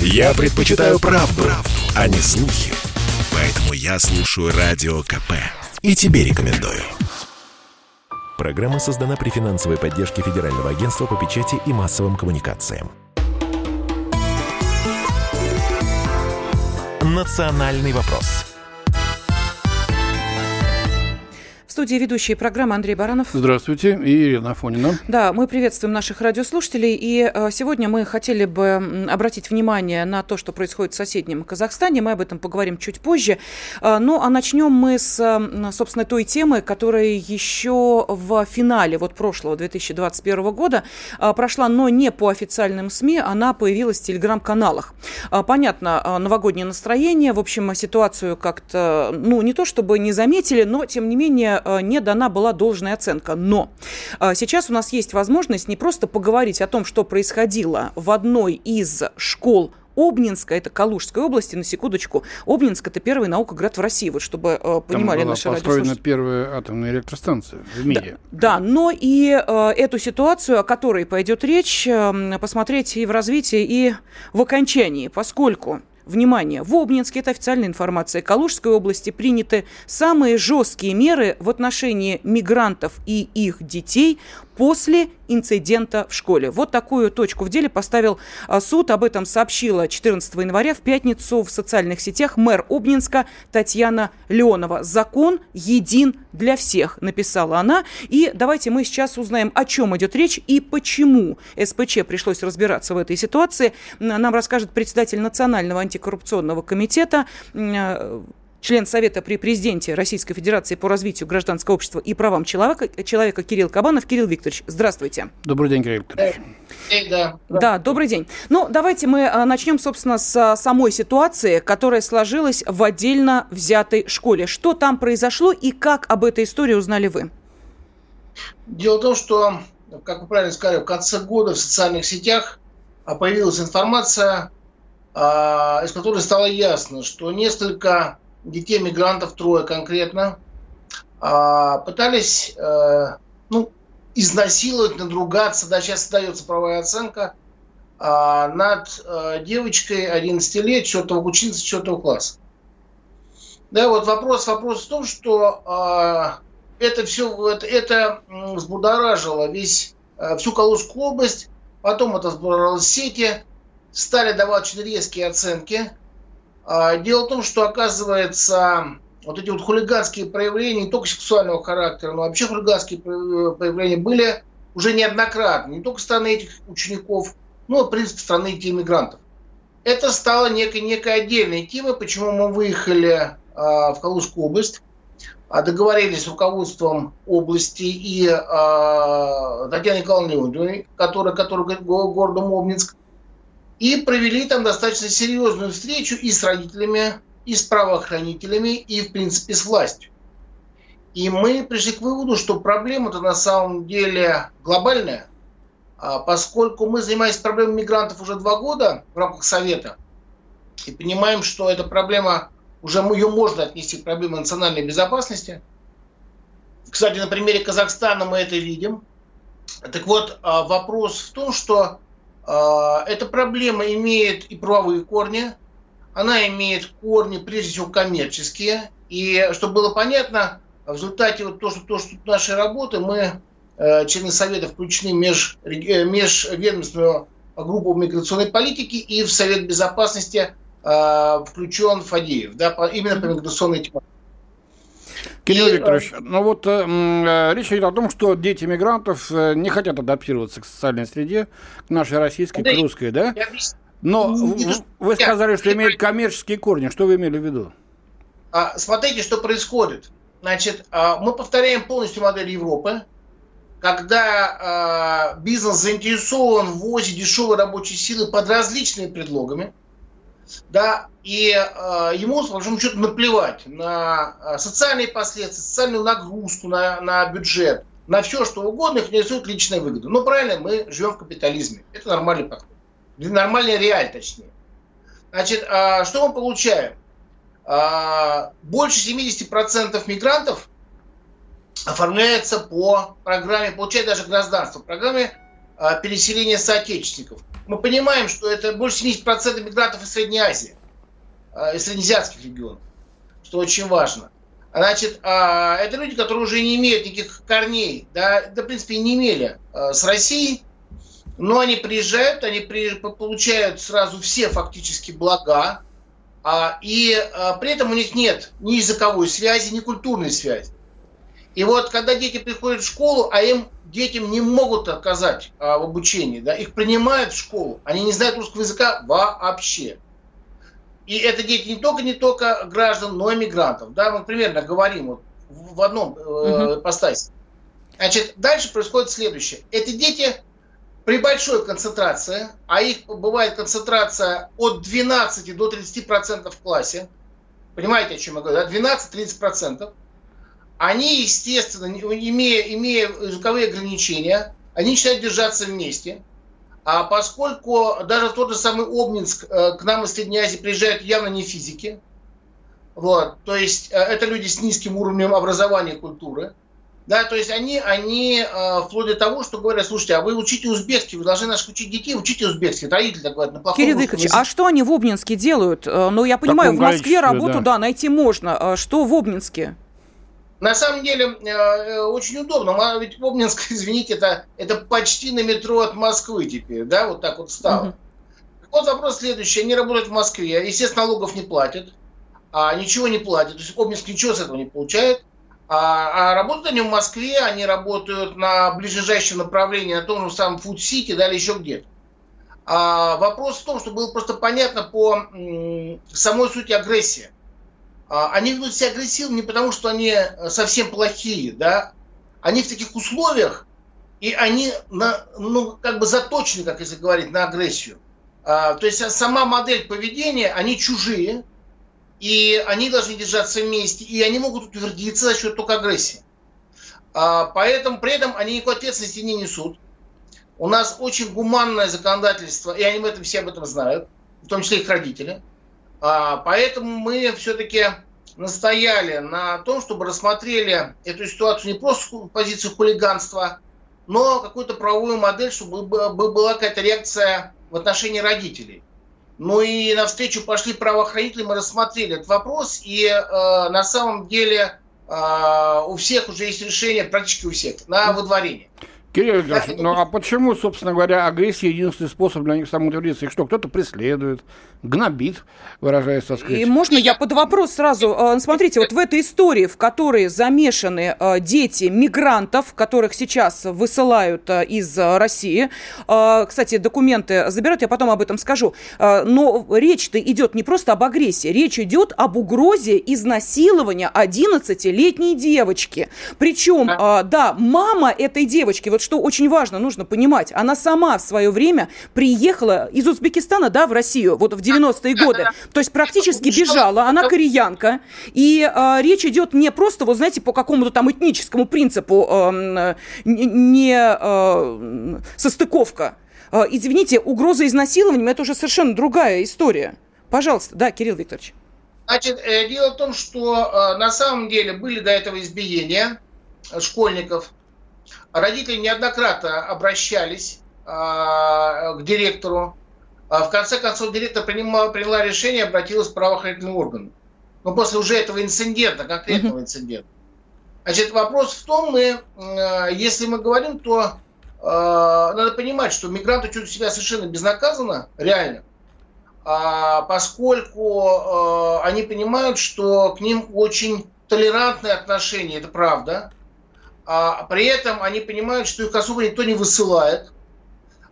Я предпочитаю правду, правду, а не слухи. Поэтому я слушаю Радио КП. И тебе рекомендую. Программа создана при финансовой поддержке Федерального агентства по печати и массовым коммуникациям. «Национальный вопрос» студии ведущие программы Андрей Баранов. Здравствуйте, и Ирина Афонина. Да, мы приветствуем наших радиослушателей, и э, сегодня мы хотели бы обратить внимание на то, что происходит в соседнем Казахстане. Мы об этом поговорим чуть позже. Э, ну, а начнем мы с, собственно, той темы, которая еще в финале вот прошлого 2021 года э, прошла, но не по официальным СМИ, она появилась в телеграм-каналах. Понятно, новогоднее настроение, в общем, ситуацию как-то, ну, не то чтобы не заметили, но, тем не менее, не дана была должная оценка. Но э, сейчас у нас есть возможность не просто поговорить о том, что происходило в одной из школ Обнинска, это Калужской области, на секундочку. Обнинск – это первый наукоград в России, вот чтобы э, понимали Там была наши построена первая атомная электростанция в мире. Да, да но и э, эту ситуацию, о которой пойдет речь, э, посмотреть и в развитии, и в окончании, поскольку Внимание! В Обнинске, это официальная информация, Калужской области приняты самые жесткие меры в отношении мигрантов и их детей после инцидента в школе. Вот такую точку в деле поставил а, суд. Об этом сообщила 14 января в пятницу в социальных сетях мэр Обнинска Татьяна Леонова. Закон един для всех, написала она. И давайте мы сейчас узнаем, о чем идет речь и почему СПЧ пришлось разбираться в этой ситуации. Нам расскажет председатель Национального антикоррупционного комитета а, член Совета при президенте Российской Федерации по развитию гражданского общества и правам человека, человека Кирилл Кабанов. Кирилл Викторович, здравствуйте. Добрый день, Кирилл Викторович. Да, да, добрый день. Ну, давайте мы а, начнем, собственно, с а, самой ситуации, которая сложилась в отдельно взятой школе. Что там произошло и как об этой истории узнали вы? Дело в том, что, как вы правильно сказали, в конце года в социальных сетях а, появилась информация, из которой стало ясно, что несколько детей мигрантов, трое конкретно, а, пытались э, ну, изнасиловать, надругаться, да, сейчас дается правая оценка, а, над э, девочкой 11 лет, четвертого ученицы четвертого класса. Да, вот вопрос, вопрос в том, что а, это все, это, это взбудоражило весь, э, всю Калужскую область, потом это взбудоражило сети, стали давать очень резкие оценки – дело в том, что, оказывается, вот эти вот хулиганские проявления, не только сексуального характера, но вообще хулиганские проявления были уже неоднократно, не только со стороны этих учеников, но и, в принципе, со стороны этих иммигрантов. Это стало некой, некой отдельной темой, почему мы выехали э, в Калужскую область, а договорились с руководством области и э, Татьяной Николаевной Леонидовной, которая, которая городом Обнинск, и провели там достаточно серьезную встречу и с родителями, и с правоохранителями, и, в принципе, с властью. И мы пришли к выводу, что проблема-то на самом деле глобальная, а поскольку мы занимаемся проблемой мигрантов уже два года в рамках Совета, и понимаем, что эта проблема, уже ее можно отнести к проблеме национальной безопасности. Кстати, на примере Казахстана мы это видим. Так вот, а, вопрос в том, что эта проблема имеет и правовые корни, она имеет корни, прежде всего, коммерческие. И чтобы было понятно, в результате вот то, что, то, что нашей работы мы, э, члены Совета, включены в меж, э, межведомственную группу миграционной политики и в Совет Безопасности э, включен Фадеев, да, именно по миграционной тематике. Кирилл Викторович, ну вот э, э, речь идет о том, что дети мигрантов э, не хотят адаптироваться к социальной среде, к нашей российской, к русской, да? Но вы сказали, что имеет коммерческие корни. Что вы имели в виду? А, смотрите, что происходит. Значит, а, мы повторяем полностью модель Европы, когда а, бизнес заинтересован в ввозе дешевой рабочей силы под различными предлогами – да, и э, ему, по большому счету, наплевать на э, социальные последствия, социальную нагрузку на, на бюджет, на все, что угодно, их интересует личная выгода. Ну, правильно, мы живем в капитализме. Это нормальный подход. Нормальная реаль, точнее. Значит, э, что мы получаем? Э, больше 70% мигрантов оформляется по программе, получает даже гражданство, программе э, переселения соотечественников. Мы понимаем, что это больше 70% мигрантов из Средней Азии, из среднеазиатских регионов, что очень важно. Значит, это люди, которые уже не имеют никаких корней, да, да в принципе, не имели с Россией, но они приезжают, они получают сразу все фактически блага, а, и а, при этом у них нет ни языковой связи, ни культурной связи. И вот когда дети приходят в школу, а им детям не могут отказать а, в обучении, да, их принимают в школу, они не знают русского языка вообще. И это дети не только не только граждан, но и мигрантов. Да, мы примерно говорим вот в одном э, постасе. Значит, дальше происходит следующее. Эти дети при большой концентрации, а их бывает концентрация от 12 до 30% в классе, понимаете, о чем я говорю, да? 12-30%, они, естественно, имея, имея языковые ограничения, они начинают держаться вместе. А поскольку даже в тот же самый Обнинск э, к нам из Средней Азии приезжают явно не физики, вот, то есть э, это люди с низким уровнем образования и культуры – да, то есть они, они э, вплоть до того, что говорят, слушайте, а вы учите узбекский, вы должны наших учить детей, учите узбекский. Родители так говорят, на плохом Кирилл Викторович, а что они в Обнинске делают? Ну, я понимаю, в Москве работу, да. да, найти можно. А что в Обнинске? На самом деле э, э очень удобно. Ведь Обнинск, извините, это, это почти на метро от Москвы теперь, да, вот так вот стало. Угу. Вот вопрос следующий. Они работают в Москве, естественно, налогов не платят, а ничего не платят. То есть Обнинск ничего с этого не получает. А, а работают они в Москве, они работают на ближайшем направлении, на том же самом Фуд-Сити, да, или еще где-то. А вопрос в том, что было просто понятно по м, самой сути агрессии. А, они ведут себя агрессивно не потому, что они совсем плохие, да, они в таких условиях, и они на, ну, как бы заточены, как если говорить, на агрессию. А, то есть сама модель поведения, они чужие, и они должны держаться вместе, и они могут утвердиться за счет только агрессии. А, поэтому при этом они никакой ответственности не несут. У нас очень гуманное законодательство, и они в этом все об этом знают, в том числе их родители. А, поэтому мы все-таки настояли на том, чтобы рассмотрели эту ситуацию не просто с позиции хулиганства, но какую-то правовую модель, чтобы была какая-то реакция в отношении родителей. Ну и навстречу пошли правоохранители, мы рассмотрели этот вопрос, и э, на самом деле э, у всех уже есть решение, практически у всех, на выдворение. Кирилл Ильич, ну а почему, собственно говоря, агрессия единственный способ для них самоутвердиться? Их что, кто-то преследует, гнобит, выражаясь так сказать? И можно я под вопрос сразу? Э, смотрите, вот в этой истории, в которой замешаны э, дети мигрантов, которых сейчас высылают э, из России, кстати, документы забирают, я потом об этом скажу, но речь-то идет не просто об агрессии, речь идет об угрозе изнасилования 11-летней девочки. Причем, да, мама этой девочки, вот что очень важно, нужно понимать, она сама в свое время приехала из Узбекистана, да, в Россию, вот в 90-е годы. То есть практически бежала, она кореянка. И э, речь идет не просто, вот знаете, по какому-то там этническому принципу, э, не э, состыковка. Э, извините, угроза изнасилованием – это уже совершенно другая история. Пожалуйста, да, Кирилл Викторович. Значит, э, дело в том, что э, на самом деле были до этого избиения школьников, Родители неоднократно обращались а, к директору. А в конце концов, директор принимала, приняла решение, обратилась в правоохранительные органы. Но после уже этого инцидента, конкретного mm-hmm. инцидента. Значит, вопрос в том, мы, если мы говорим, то надо понимать, что мигранты чувствуют себя совершенно безнаказанно, реально, а, поскольку они понимают, что к ним очень толерантное отношение, это правда, а при этом они понимают, что их особо никто не высылает.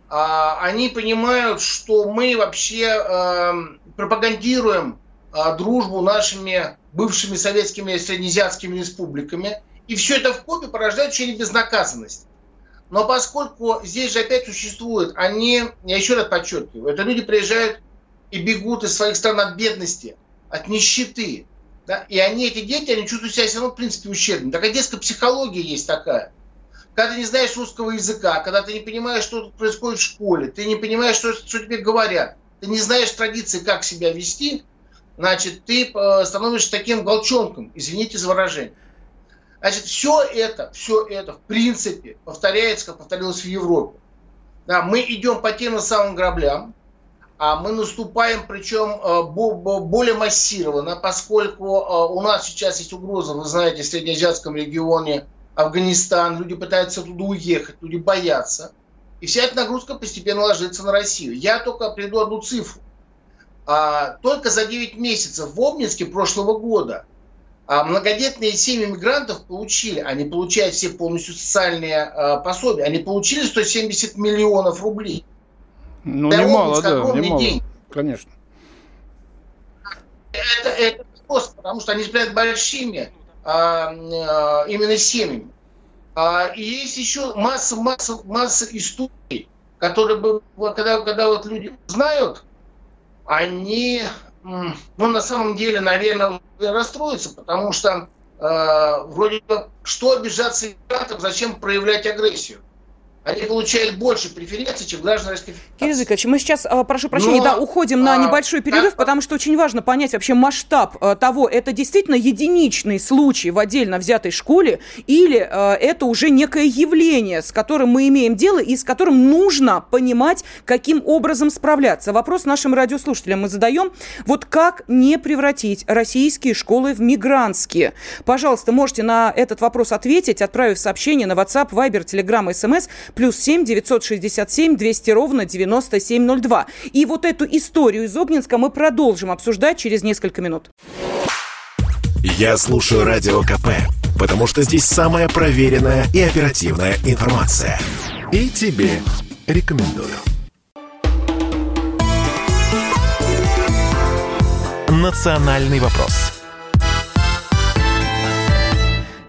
А, они понимают, что мы вообще э, пропагандируем э, дружбу нашими бывшими советскими среднеазиатскими республиками. И все это в купе порождает ощущение безнаказанности. Но поскольку здесь же опять существует, они, я еще раз подчеркиваю, это люди приезжают и бегут из своих стран от бедности, от нищеты, да? И они, эти дети, они чувствуют себя все равно, в принципе, ущербными. Такая детская психология есть такая. Когда ты не знаешь русского языка, когда ты не понимаешь, что происходит в школе, ты не понимаешь, что, что тебе говорят, ты не знаешь традиции, как себя вести, значит, ты э, становишься таким волчонком, извините за выражение. Значит, все это, все это, в принципе, повторяется, как повторилось в Европе. Да, мы идем по тем же самым граблям, мы наступаем, причем э, более массированно, поскольку э, у нас сейчас есть угроза, вы знаете, в среднеазиатском регионе Афганистан, люди пытаются туда уехать, люди боятся. И вся эта нагрузка постепенно ложится на Россию. Я только приду одну цифру. А, только за 9 месяцев в Обнинске прошлого года а многодетные семьи мигрантов получили, они получают все полностью социальные а, пособия, они получили 170 миллионов рублей. Ну, Для немало, да, немало. День. Конечно. Это, это просто, потому что они являются большими а, а, именно семьями. А, и есть еще масса, масса, масса историй, которые, когда, когда вот люди знают, они ну, на самом деле, наверное, расстроятся, потому что э, вроде бы, что обижаться иммигрантам, зачем проявлять агрессию? Они получают больше преференций, чем граждане Российской Федерации. Кирилл мы сейчас, а, прошу прощения, Но, да, уходим на а, небольшой перерыв, а, потому что очень важно понять вообще масштаб а, того, это действительно единичный случай в отдельно взятой школе или это уже некое явление, с которым мы имеем дело и с которым нужно понимать, каким образом справляться. Вопрос нашим радиослушателям мы задаем. Вот как не превратить российские школы в мигрантские? Пожалуйста, можете на этот вопрос ответить, отправив сообщение на WhatsApp, Viber, Telegram, SMS плюс 7 967 200 ровно 9702. И вот эту историю из Обнинска мы продолжим обсуждать через несколько минут. Я слушаю Радио КП, потому что здесь самая проверенная и оперативная информация. И тебе рекомендую. «Национальный вопрос»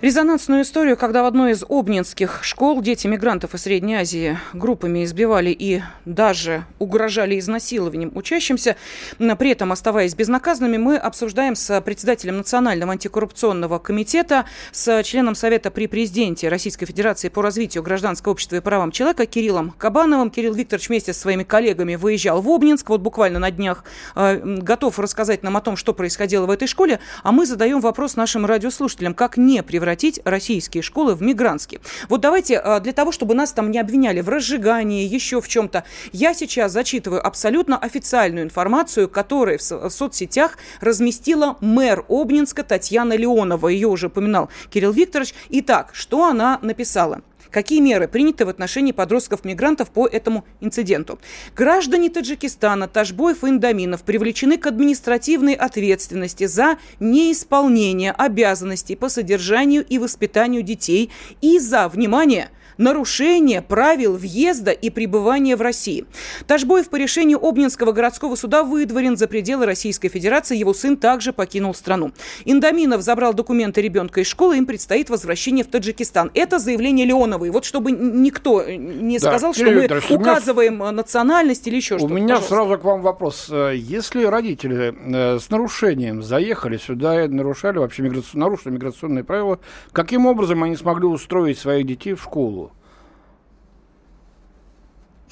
Резонансную историю, когда в одной из обнинских школ дети мигрантов из Средней Азии группами избивали и даже угрожали изнасилованием учащимся, при этом оставаясь безнаказанными, мы обсуждаем с председателем Национального антикоррупционного комитета, с членом Совета при президенте Российской Федерации по развитию гражданского общества и правам человека Кириллом Кабановым. Кирилл Викторович вместе со своими коллегами выезжал в Обнинск, вот буквально на днях э, готов рассказать нам о том, что происходило в этой школе, а мы задаем вопрос нашим радиослушателям, как не превратить превратить российские школы в мигрантские. Вот давайте а, для того, чтобы нас там не обвиняли в разжигании, еще в чем-то, я сейчас зачитываю абсолютно официальную информацию, которую в соцсетях разместила мэр Обнинска Татьяна Леонова. Ее уже упоминал Кирилл Викторович. Итак, что она написала? Какие меры приняты в отношении подростков-мигрантов по этому инциденту? Граждане Таджикистана Ташбоев и Индаминов привлечены к административной ответственности за неисполнение обязанностей по содержанию и воспитанию детей и за, внимание, нарушение правил въезда и пребывания в России. Ташбоев по решению Обнинского городского суда выдворен за пределы Российской Федерации. Его сын также покинул страну. Индаминов забрал документы ребенка из школы. Им предстоит возвращение в Таджикистан. Это заявление Леоновой. Вот чтобы никто не да, сказал, что мы указываем меня... национальность или еще что-то. У меня пожалуйста. сразу к вам вопрос. Если родители э, с нарушением заехали сюда и нарушали вообще миграци... нарушили миграционные правила, каким образом они смогли устроить своих детей в школу?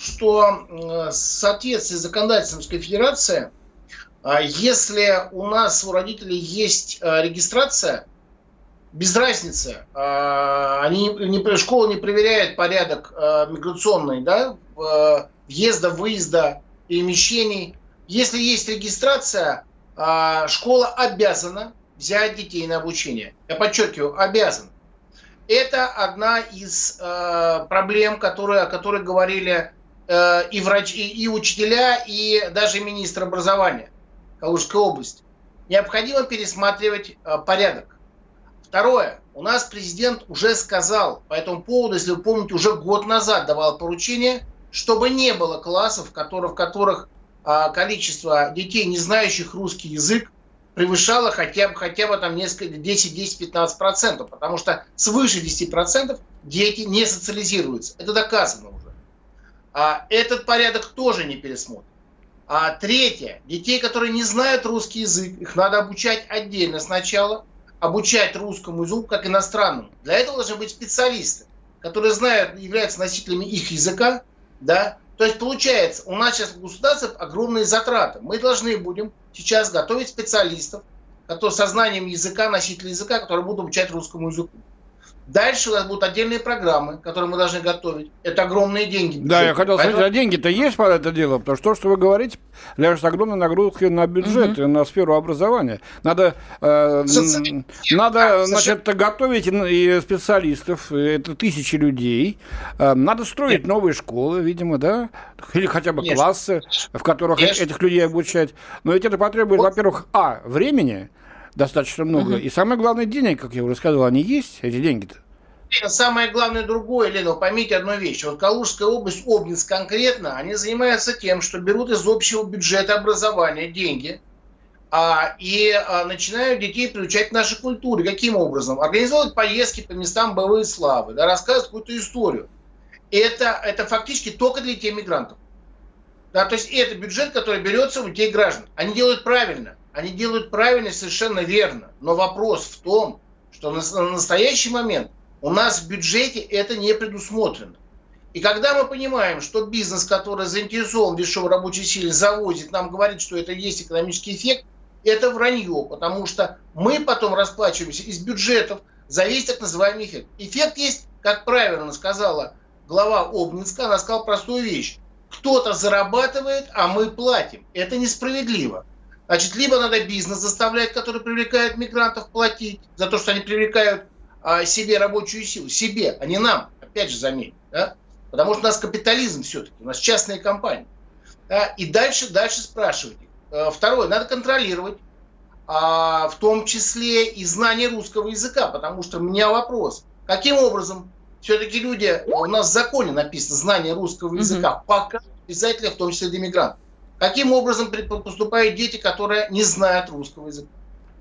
Что в соответствии с законодательством Российской Федерации, а, если у нас у родителей есть а, регистрация, без разницы, а, они не, школа не проверяет порядок миграционный, да, въезда, выезда, перемещений. Если есть регистрация, школа обязана взять детей на обучение. Я подчеркиваю, обязан. Это одна из проблем, которые, о которых говорили Э, и врачи, и учителя, и даже министр образования Калужской области. Необходимо пересматривать э, порядок. Второе. У нас президент уже сказал по этому поводу, если вы помните, уже год назад давал поручение, чтобы не было классов, в которых, в которых а, количество детей, не знающих русский язык, превышало хотя бы, хотя бы там несколько, 10, 10, 15 процентов, потому что свыше 10 процентов дети не социализируются. Это доказано уже. А этот порядок тоже не пересмотрен. А третье. Детей, которые не знают русский язык, их надо обучать отдельно сначала, обучать русскому языку как иностранному. Для этого должны быть специалисты, которые знают, являются носителями их языка, да. То есть получается, у нас сейчас в государстве огромные затраты. Мы должны будем сейчас готовить специалистов, которые со знанием языка, носителей языка, которые будут обучать русскому языку. Дальше у нас будут отдельные программы, которые мы должны готовить. Это огромные деньги. Да, я хотел сказать, а деньги-то есть под это дело? Потому что то, что вы говорите, ляжет огромной нагрузкой на бюджет, угу. на сферу образования. Надо, э, надо значит, готовить и специалистов, это тысячи людей. Э, надо строить Нет. новые школы, видимо, да? Или хотя бы Конечно. классы, в которых Конечно. этих людей обучать. Но ведь это потребует, вот. во-первых, а, времени, достаточно много. Угу. И самое главное, денег, как я уже сказал, они есть, эти деньги-то. Самое главное другое, Лена, поймите одну вещь. Вот Калужская область, Обнинск конкретно, они занимаются тем, что берут из общего бюджета образования деньги а, и а, начинают детей приучать к нашей культуре. Каким образом? Организовывают поездки по местам боевой славы, да, рассказывают какую-то историю. Это, это фактически только для детей мигрантов. Да, то есть это бюджет, который берется у детей граждан. Они делают правильно. Они делают правильно и совершенно верно. Но вопрос в том, что на, на настоящий момент у нас в бюджете это не предусмотрено. И когда мы понимаем, что бизнес, который заинтересован в дешевой рабочей силе, завозит, нам говорит, что это есть экономический эффект, это вранье, потому что мы потом расплачиваемся из бюджетов за весь так называемый эффект. Эффект есть, как правильно сказала глава Обнинска, она сказала простую вещь. Кто-то зарабатывает, а мы платим. Это несправедливо. Значит, либо надо бизнес заставлять, который привлекает мигрантов, платить за то, что они привлекают а, себе рабочую силу. Себе, а не нам. Опять же, заметь. Да? Потому что у нас капитализм все-таки, у нас частные компании. Да? И дальше, дальше спрашивайте. Э, второе, надо контролировать, а, в том числе и знание русского языка, потому что у меня вопрос. Каким образом все-таки люди, у нас в законе написано знание русского языка, угу. пока обязательно, в том числе для мигрантов. Каким образом поступают дети, которые не знают русского языка?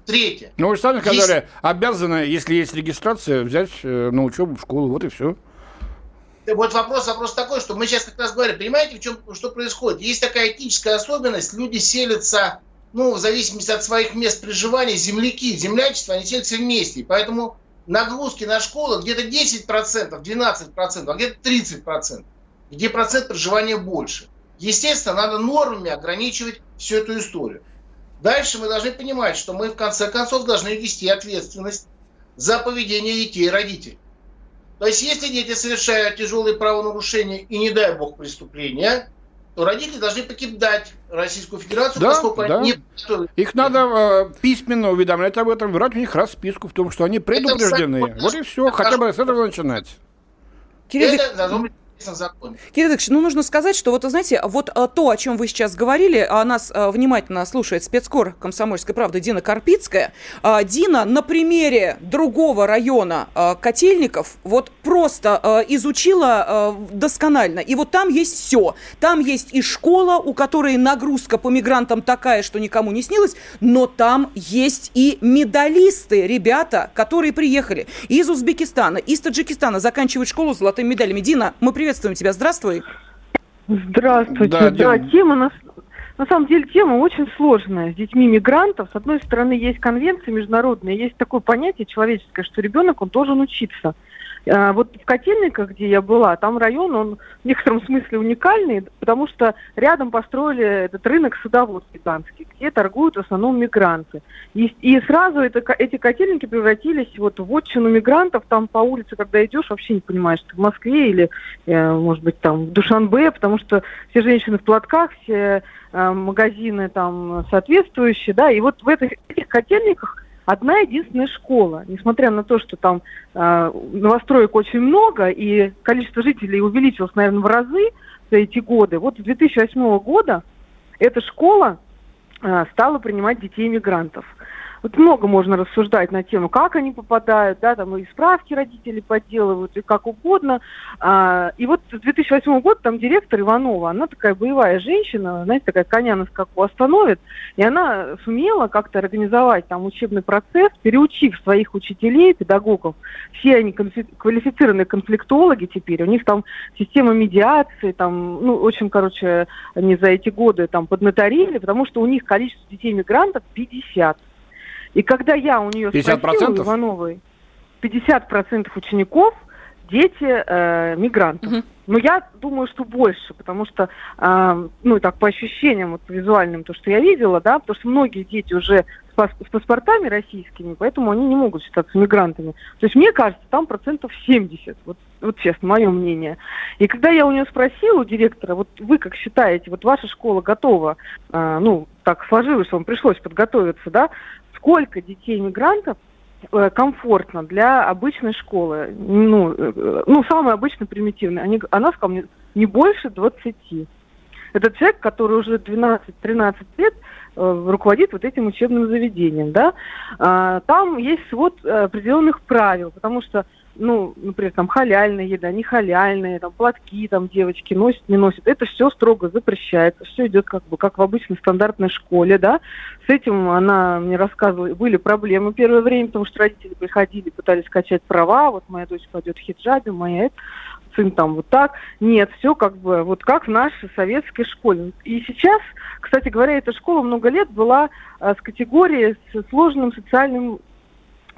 Третье. Ну, вы же сами сказали, есть... обязаны, если есть регистрация, взять э, на учебу в школу, вот и все. Вот вопрос, вопрос такой, что мы сейчас как раз говорим, понимаете, в чем, что происходит? Есть такая этическая особенность, люди селятся, ну, в зависимости от своих мест проживания, земляки, землячество, они селятся вместе. Поэтому нагрузки на школу где-то 10%, 12%, а где-то 30%, где процент проживания больше. Естественно, надо нормами ограничивать всю эту историю. Дальше мы должны понимать, что мы в конце концов должны вести ответственность за поведение детей и родителей. То есть, если дети совершают тяжелые правонарушения и, не дай бог, преступления, то родители должны покидать Российскую Федерацию, да, поскольку да. они не... Их надо э, письменно уведомлять об этом, брать у них расписку в том, что они предупреждены. Вот и все, хотя бы с этого начинать. Это должно быть написано в законе. Кирилл Ильич, ну нужно сказать, что вот, знаете, вот а, то, о чем вы сейчас говорили, а нас а, внимательно слушает спецкор комсомольской правды Дина Карпицкая. Дина на примере другого района Котельников вот просто изучила досконально. И вот там есть все. Там есть и школа, у которой нагрузка по мигрантам такая, что никому не снилось, но там есть и медалисты, ребята, которые приехали из Узбекистана, из Таджикистана, заканчивают школу с золотыми медалями. Дина, мы приветствуем приветствуем тебя. Здравствуй. Здравствуйте. Да, да тема на, на самом деле тема очень сложная. С детьми мигрантов, с одной стороны, есть конвенции международные, есть такое понятие человеческое, что ребенок, он должен учиться. А, вот в Котельниках, где я была, там район, он в некотором смысле уникальный, потому что рядом построили этот рынок садовод гигантский, где торгуют в основном мигранты. И, и сразу это, эти котельники превратились вот в отчину мигрантов, там по улице, когда идешь, вообще не понимаешь, ты в Москве или, э, может быть, там в Душанбе, потому что все женщины в платках, все э, магазины там соответствующие, да, и вот в этих, этих котельниках одна единственная школа. Несмотря на то, что там э, новостроек очень много, и количество жителей увеличилось, наверное, в разы за эти годы, вот с 2008 года эта школа э, стала принимать детей мигрантов. Вот много можно рассуждать на тему, как они попадают, да, там и справки родители подделывают, и как угодно. А, и вот с 2008 года там директор Иванова, она такая боевая женщина, знаете, такая коня на скаку остановит, и она сумела как-то организовать там учебный процесс, переучив своих учителей, педагогов. Все они квалифицированные конфликтологи теперь, у них там система медиации, там, ну, очень, короче, они за эти годы там поднаторили, потому что у них количество детей-мигрантов 50. И когда я у нее 50%? спросила, Ивановой, 50% учеников дети э, мигрантов. Угу. Но я думаю, что больше, потому что, э, ну, так, по ощущениям, вот, визуальным, то, что я видела, да, потому что многие дети уже с паспортами российскими, поэтому они не могут считаться мигрантами. То есть мне кажется, там процентов 70, вот, вот честно, мое мнение. И когда я у нее спросила, у директора, вот вы как считаете, вот ваша школа готова, э, ну, так сложилось, что вам пришлось подготовиться, да, сколько детей-мигрантов э, комфортно для обычной школы, ну, э, ну самой обычной примитивной, они, она сказала мне, не больше 20. Это человек, который уже 12-13 лет Э, руководит вот этим учебным заведением, да, а, там есть э, определенных правил, потому что, ну, например, там халяльная еда, не халяльная, там платки там девочки носят, не носят, это все строго запрещается, все идет как бы как в обычной стандартной школе, да. С этим она мне рассказывала, были проблемы первое время, потому что родители приходили, пытались скачать права, вот моя дочь пойдет в хиджабе, моя сын там вот так. Нет, все как бы вот как в нашей советской школе. И сейчас, кстати говоря, эта школа много лет была э, с категорией с сложным социальным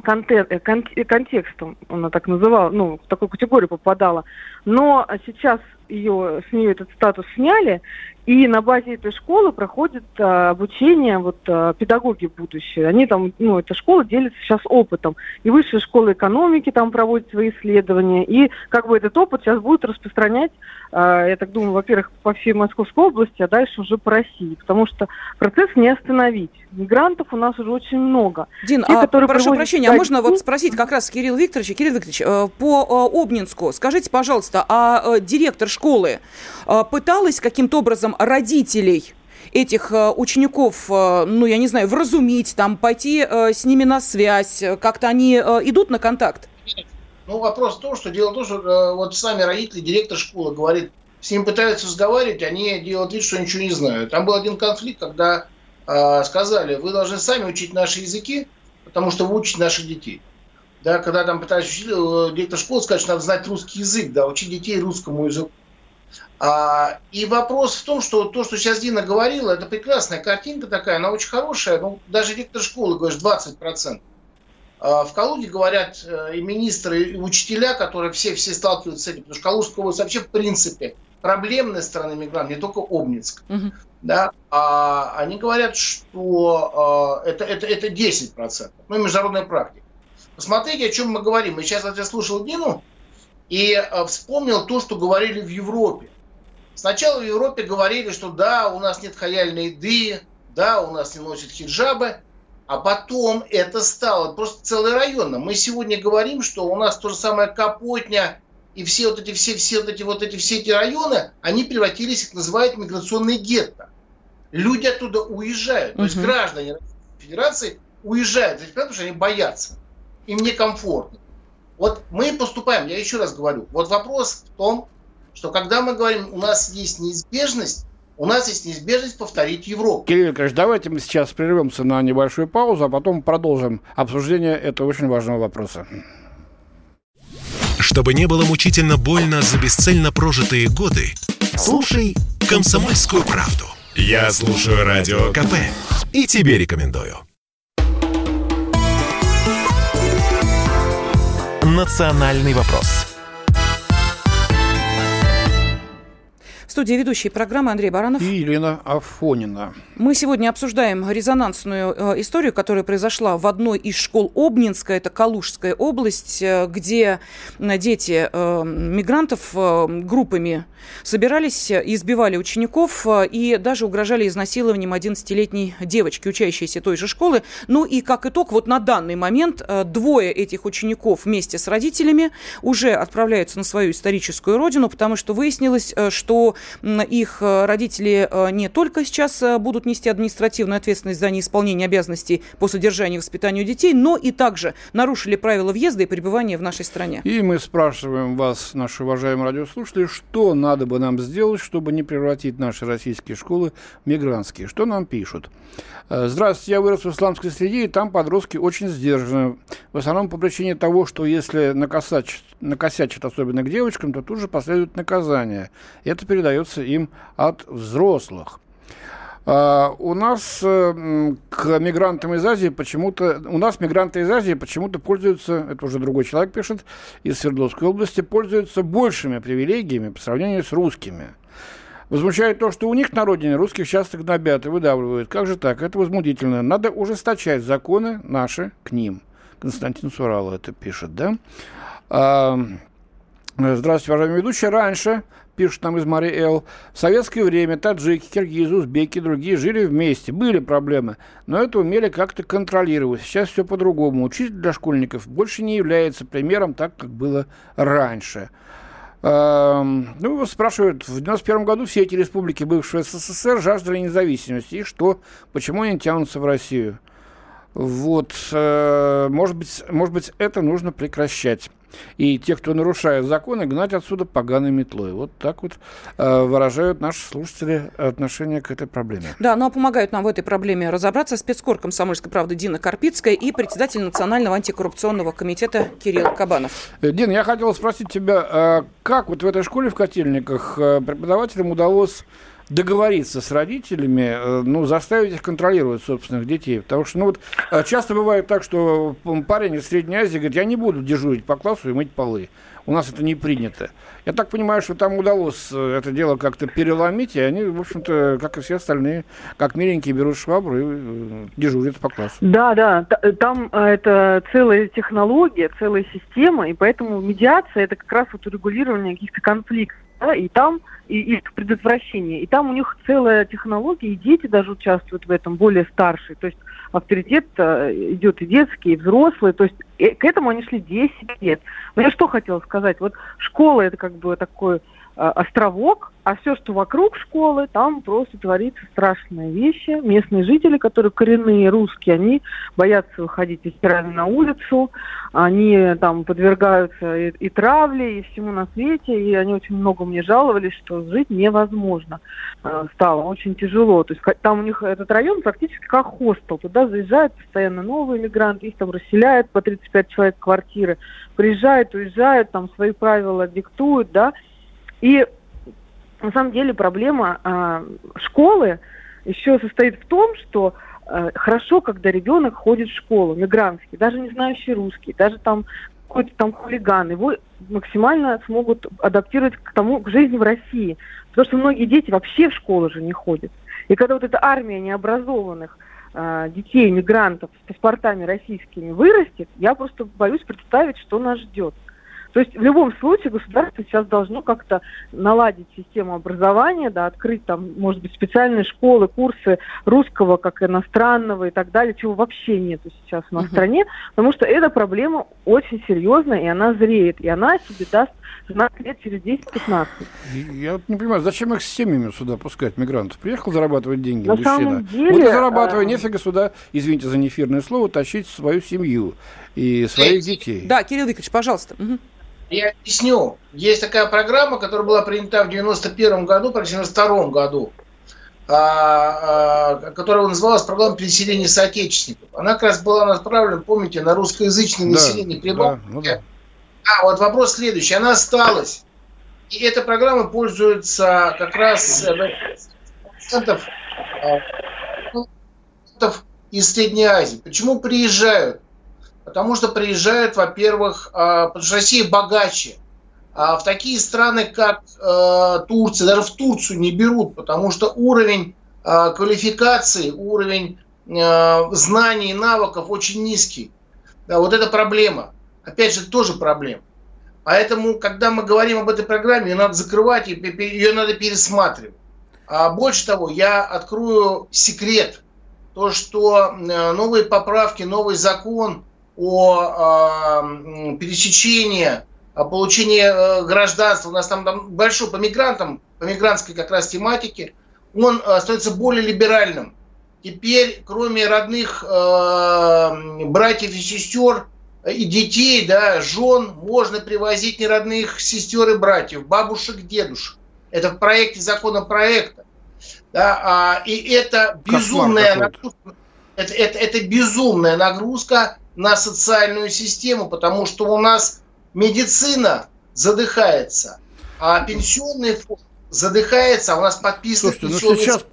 контент, э, э, контекстом, она так называла, ну, в такую категорию попадала. Но сейчас ее, с нее этот статус сняли, и на базе этой школы проходит а, обучение вот а, педагоги будущее. Они там, ну, эта школа делится сейчас опытом. И высшая школа экономики там проводит свои исследования. И как бы этот опыт сейчас будет распространять, а, я так думаю, во-первых, по всей Московской области, а дальше уже по России. Потому что процесс не остановить. Мигрантов у нас уже очень много. Дин, Те, а, прошу прощения, а можно вот спросить как раз Кирилл Викторович, Кирилл Викторович, э, по э, Обнинску, скажите, пожалуйста, а э, директор школы пыталась каким-то образом родителей этих э, учеников, э, ну, я не знаю, вразумить, там, пойти э, с ними на связь? Как-то они идут на контакт? Ну, вопрос в том, что дело в том, что вот сами родители, директор школы говорит, с ним пытаются разговаривать, они делают вид, что ничего не знают. Там был один конфликт, когда э, сказали, вы должны сами учить наши языки, потому что вы учите наших детей. Да, когда там пытались учить, директор школы сказать, что надо знать русский язык, да, учить детей русскому языку. А, и вопрос в том, что то, что сейчас Дина говорила, это прекрасная картинка такая, она очень хорошая. Ну, даже директор школы говорит 20%. А, в Калуге говорят э, и министры, и учителя, которые все, все сталкиваются с этим, потому что Калужская область вообще в принципе проблемная страна мигрантов, не только Обнинск. Угу. Да, а они говорят, что а, это, это, это 10%. Ну, международная практика. Посмотрите, о чем мы говорим. Мы сейчас я слушал Дину и а, вспомнил то, что говорили в Европе. Сначала в Европе говорили, что да, у нас нет хаяльной еды, да, у нас не носят хиджабы, а потом это стало просто целый район. Мы сегодня говорим, что у нас то же самое Капотня и все вот эти все, все вот эти вот эти все эти районы, они превратились, их называют миграционные гетто. Люди оттуда уезжают. Угу. То есть граждане Федерации уезжают, потому что они боятся. Им некомфортно. Вот мы поступаем, я еще раз говорю, вот вопрос в том, что когда мы говорим, у нас есть неизбежность, у нас есть неизбежность повторить Европу. Кирилл Ильич, давайте мы сейчас прервемся на небольшую паузу, а потом продолжим обсуждение этого очень важного вопроса. Чтобы не было мучительно больно за бесцельно прожитые годы, слушай «Комсомольскую правду». Я слушаю Радио КП и тебе рекомендую. «Национальный вопрос» студии ведущие программы Андрей Баранов и Елена Афонина. Мы сегодня обсуждаем резонансную э, историю, которая произошла в одной из школ Обнинска, это Калужская область, э, где дети э, мигрантов э, группами собирались, избивали учеников и даже угрожали изнасилованием 11-летней девочки, учащейся той же школы. Ну и как итог, вот на данный момент двое этих учеников вместе с родителями уже отправляются на свою историческую родину, потому что выяснилось, что их э, родители э, не только сейчас э, будут нести административную ответственность за неисполнение обязанностей по содержанию и воспитанию детей, но и также нарушили правила въезда и пребывания в нашей стране. И мы спрашиваем вас, наши уважаемые радиослушатели, что надо бы нам сделать, чтобы не превратить наши российские школы в мигрантские? Что нам пишут? Здравствуйте, я вырос в исламской среде, и там подростки очень сдержаны. В основном по причине того, что если накосячат, накосячат особенно к девочкам, то тут же последует наказание. Это передает передается им от взрослых. Uh, у нас uh, к мигрантам из Азии почему-то... У нас мигранты из Азии почему-то пользуются, это уже другой человек пишет, из Свердловской области, пользуются большими привилегиями по сравнению с русскими. Возмущает то, что у них на родине русских часто гнобят и выдавливают. Как же так? Это возмутительно. Надо ужесточать законы наши к ним. Константин Сурало это пишет, да? А, здравствуйте, уважаемые ведущие. Раньше, пишет нам из Мари Эл, в советское время таджики, киргизы, узбеки и другие жили вместе. Были проблемы, но это умели как-то контролировать. Сейчас все по-другому. Учитель для школьников больше не является примером так, как было раньше. Ну, спрашивают, в 91 году все эти республики бывшего СССР жаждали независимости. И что? Почему они тянутся в Россию? Вот, э, может быть, может быть, это нужно прекращать. И тех, кто нарушает законы, гнать отсюда поганой метлой. Вот так вот э, выражают наши слушатели отношение к этой проблеме. Да, ну а помогают нам в этой проблеме разобраться спецкор комсомольской правды Дина Карпицкая и председатель Национального антикоррупционного комитета Кирилл Кабанов. Э, Дин, я хотел спросить тебя, как вот в этой школе в Котельниках преподавателям удалось договориться с родителями, э, ну, заставить их контролировать собственных детей. Потому что, ну, вот э, часто бывает так, что парень из Средней Азии говорит, я не буду дежурить по классу и мыть полы. У нас это не принято. Я так понимаю, что там удалось э, это дело как-то переломить, и они, в общем-то, как и все остальные, как миленькие, берут швабру и дежурят по классу. Да, да, там это целая технология, целая система, и поэтому медиация это как раз вот урегулирование каких-то конфликтов. Да, и там и их предотвращение. И там у них целая технология, и дети даже участвуют в этом, более старшие. То есть авторитет э, идет и детский, и взрослый. То есть э, к этому они шли 10 лет. Но я что хотела сказать? Вот школа это как бы такой островок, а все, что вокруг школы, там просто творится страшные вещи. Местные жители, которые коренные русские, они боятся выходить из Тирана на улицу, они там подвергаются и, и травле, и всему на свете, и они очень много мне жаловались, что жить невозможно. Э, стало, очень тяжело. То есть там у них этот район практически как хостел, туда заезжают постоянно новые мигранты, их там расселяют по 35 человек квартиры, приезжают, уезжают, там свои правила диктуют, да, и на самом деле проблема э, школы еще состоит в том, что э, хорошо, когда ребенок ходит в школу, мигрантский, даже не знающий русский, даже там какой-то там хулиган, его максимально смогут адаптировать к тому, к жизни в России. Потому что многие дети вообще в школу же не ходят. И когда вот эта армия необразованных э, детей, мигрантов с паспортами российскими вырастет, я просто боюсь представить, что нас ждет. То есть в любом случае государство сейчас должно как-то наладить систему образования, да, открыть там, может быть, специальные школы, курсы русского как иностранного и так далее, чего вообще нету сейчас у нас uh-huh. в стране, потому что эта проблема очень серьезная, и она зреет, и она себе даст знак лет через 10-15. Я не понимаю, зачем их с семьями сюда пускать, мигрантов? Приехал зарабатывать деньги, На мужчина. Самом деле, вот и зарабатывай, а... нефига сюда, извините за неэфирное слово, тащить свою семью и своих детей. Да, Кирилл Викторович, пожалуйста. Угу. Я объясню. Есть такая программа, которая была принята в 91 году, практически в 92 году, а, а, которая называлась программа переселения соотечественников. Она как раз была направлена, помните, на русскоязычное да, население Прибалтики. Да, ну да. А вот вопрос следующий. Она осталась. И эта программа пользуется как раз э, процентов э, из Средней Азии. Почему приезжают? Потому что приезжают, во-первых, а, потому что Россия богаче. А в такие страны, как э, Турция, даже в Турцию не берут, потому что уровень э, квалификации, уровень э, знаний и навыков очень низкий. Да, вот это проблема. Опять же, тоже проблема. Поэтому, когда мы говорим об этой программе, ее надо закрывать, ее надо пересматривать. А больше того, я открою секрет. То, что новые поправки, новый закон – о э, пересечении, о получении э, гражданства, у нас там, там большой по мигрантам, по мигрантской как раз тематике, он э, становится более либеральным. Теперь, кроме родных э, братьев и сестер и детей, да, жен, можно привозить не родных сестер и братьев, бабушек, дедушек. Это в проекте законопроекта. Да, а, и это безумная нагрузка. Это, это, это безумная нагрузка на социальную систему, потому что у нас медицина задыхается, а пенсионный фонд задыхается, а у нас подписано... Слушайте, ну сейчас,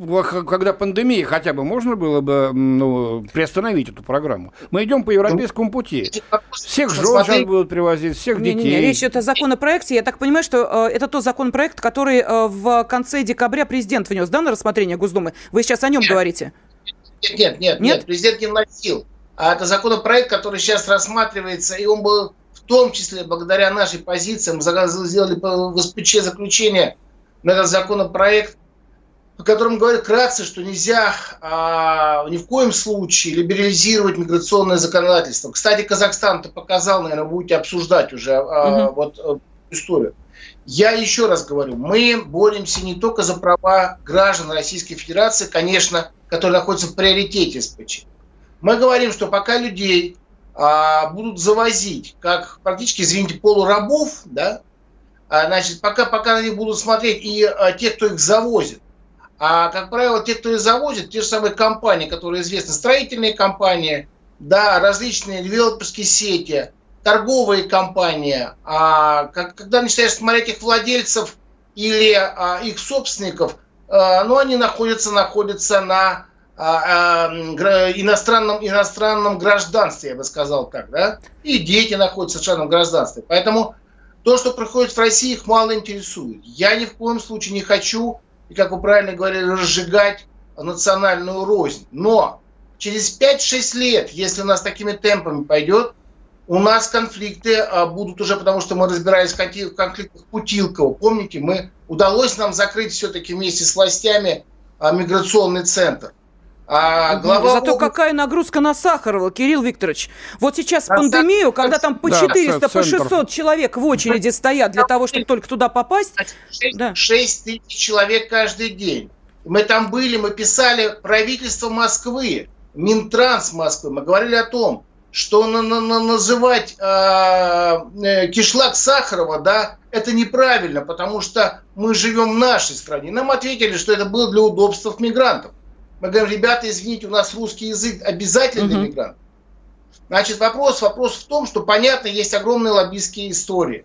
когда пандемия, хотя бы можно было бы ну, приостановить эту программу. Мы идем по европейскому пути. Всех жен сейчас будут привозить, всех не, детей. Не, не, речь идет о законопроекте. Я так понимаю, что э, это тот законопроект, который э, в конце декабря президент внес, да, на рассмотрение Госдумы? Вы сейчас о нем нет. говорите? Нет, нет, нет, нет, президент не вносил. А это законопроект, который сейчас рассматривается, и он был в том числе благодаря нашей позиции, мы сделали в СПЧ заключение на этот законопроект, по которому говорит кратко, что нельзя а, ни в коем случае либерализировать миграционное законодательство. Кстати, Казахстан это показал, наверное, будете обсуждать уже а, угу. вот а, историю. Я еще раз говорю, мы боремся не только за права граждан Российской Федерации, конечно, которые находятся в приоритете СПЧ. Мы говорим, что пока людей а, будут завозить, как практически, извините, полурабов, да, а, значит, пока, пока на них будут смотреть и а, те, кто их завозит. А, как правило, те, кто их завозит, те же самые компании, которые известны, строительные компании, да, различные девелоперские сети, торговые компании. А, как, когда начинаешь смотреть их владельцев или а, их собственников, а, ну, они находятся, находятся на иностранном, иностранном гражданстве, я бы сказал так, да, и дети находятся в иностранном гражданстве. Поэтому то, что происходит в России, их мало интересует. Я ни в коем случае не хочу, и как вы правильно говорили, разжигать национальную рознь. Но через 5-6 лет, если у нас такими темпами пойдет, у нас конфликты а, будут уже, потому что мы разбирались в конфликтах Путилкова. Помните, мы удалось нам закрыть все-таки вместе с властями а, миграционный центр. А глава Зато области... какая нагрузка на Сахарова, Кирилл Викторович. Вот сейчас на пандемию, Сах... когда там по 400, да, по 600 человек в очереди стоят для того, чтобы только туда попасть. 6, да. 6 тысяч человек каждый день. Мы там были, мы писали правительство Москвы, Минтранс Москвы. Мы говорили о том, что на, на, на, называть а, э, кишлак Сахарова, да, это неправильно, потому что мы живем в нашей стране. Нам ответили, что это было для удобства мигрантов. Мы говорим, ребята, извините, у нас русский язык обязательно для мигрантов. Значит, вопрос, вопрос в том, что, понятно, есть огромные лоббистские истории.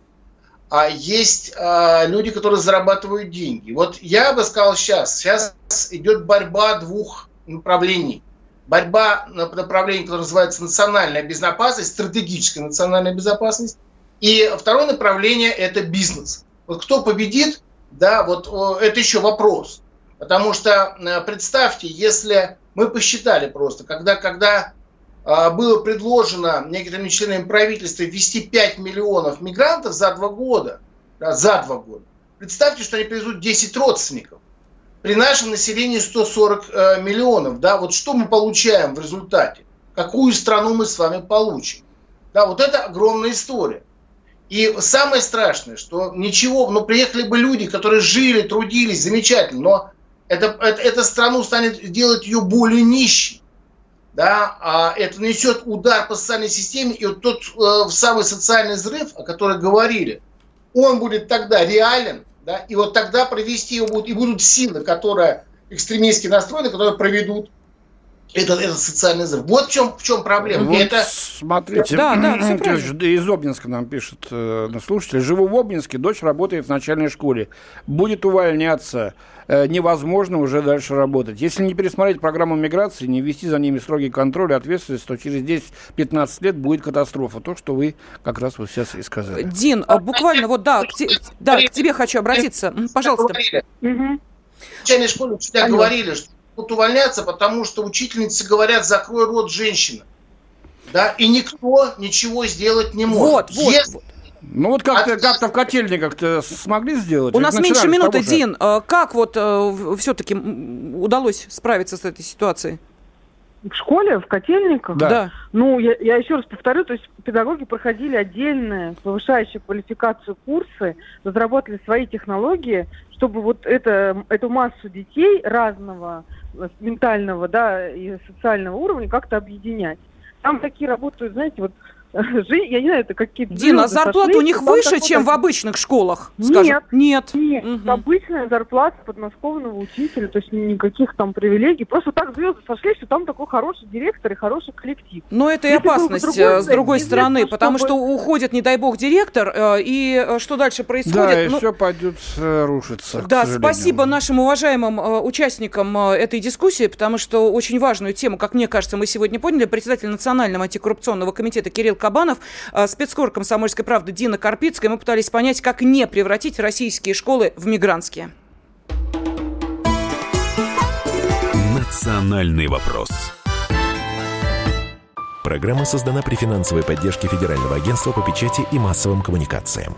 А есть а, люди, которые зарабатывают деньги. Вот я бы сказал сейчас, сейчас идет борьба двух направлений. Борьба на направлении, которое называется национальная безопасность, стратегическая национальная безопасность. И второе направление – это бизнес. Вот кто победит, да, вот это еще вопрос. Потому что э, представьте, если мы посчитали просто, когда, когда а, было предложено некоторыми членами правительства ввести 5 миллионов мигрантов за два года, да, за два года, представьте, что они привезут 10 родственников. При нашем населении 140 э, миллионов, да, вот что мы получаем в результате? Какую страну мы с вами получим? Да, вот это огромная история. И самое страшное, что ничего, ну приехали бы люди, которые жили, трудились, замечательно, но это, это, эта страну станет делать ее более нищей. Да, а это несет удар по социальной системе, и вот тот э, самый социальный взрыв, о котором говорили, он будет тогда реален, да, и вот тогда провести его будут, и будут силы, которые экстремистски настроены, которые проведут этот, этот социальный взрыв. Вот в чем, в чем проблема. Вот это... Смотрите, да, да, из Обнинска нам пишет э, слушатель. Живу в Обнинске, дочь работает в начальной школе. Будет увольняться. Э, невозможно уже дальше работать. Если не пересмотреть программу миграции, не ввести за ними строгий контроль и ответственность, то через 10-15 лет будет катастрофа. То, что вы как раз вот сейчас и сказали. Дин, а буквально вот да, к, те, да, к тебе хочу обратиться. Пожалуйста. В начальной школе учителя говорили, что будут увольняться, потому что учительницы говорят, закрой рот женщина. Да, и никто ничего сделать не может. Вот, вот, Если... вот. Ну вот как-то От... как в котельниках-то смогли сделать? У нас меньше минуты, Дин. Э, как вот э, все-таки удалось справиться с этой ситуацией? В школе, в котельниках? Да. да. Ну, я, я еще раз повторю, то есть педагоги проходили отдельные повышающие квалификацию курсы, разработали свои технологии, чтобы вот это, эту массу детей разного ментального да, и социального уровня как-то объединять. Там такие работают, знаете, вот я не знаю, это какие-то... Дина, зарплата у них выше, чем в обычных школах? Нет. Нет. Нет. Угу. Обычная зарплата подмосковного учителя, то есть никаких там привилегий. Просто так звезды сошли, что там такой хороший директор и хороший коллектив. Но это и опасность другой, с другой стороны, потому что уходит, не дай бог, директор, э, и э, что дальше происходит? Да, и ну, все пойдет э, рушиться. Да, спасибо нашим уважаемым участникам этой дискуссии, потому что очень важную тему, как мне кажется, мы сегодня поняли. Председатель Национального антикоррупционного комитета Кирилл Кабанов, э, спецкор комсомольской правды Дина Карпицкая. Мы пытались понять, как не превратить российские школы в мигрантские. Национальный вопрос. Программа создана при финансовой поддержке Федерального агентства по печати и массовым коммуникациям.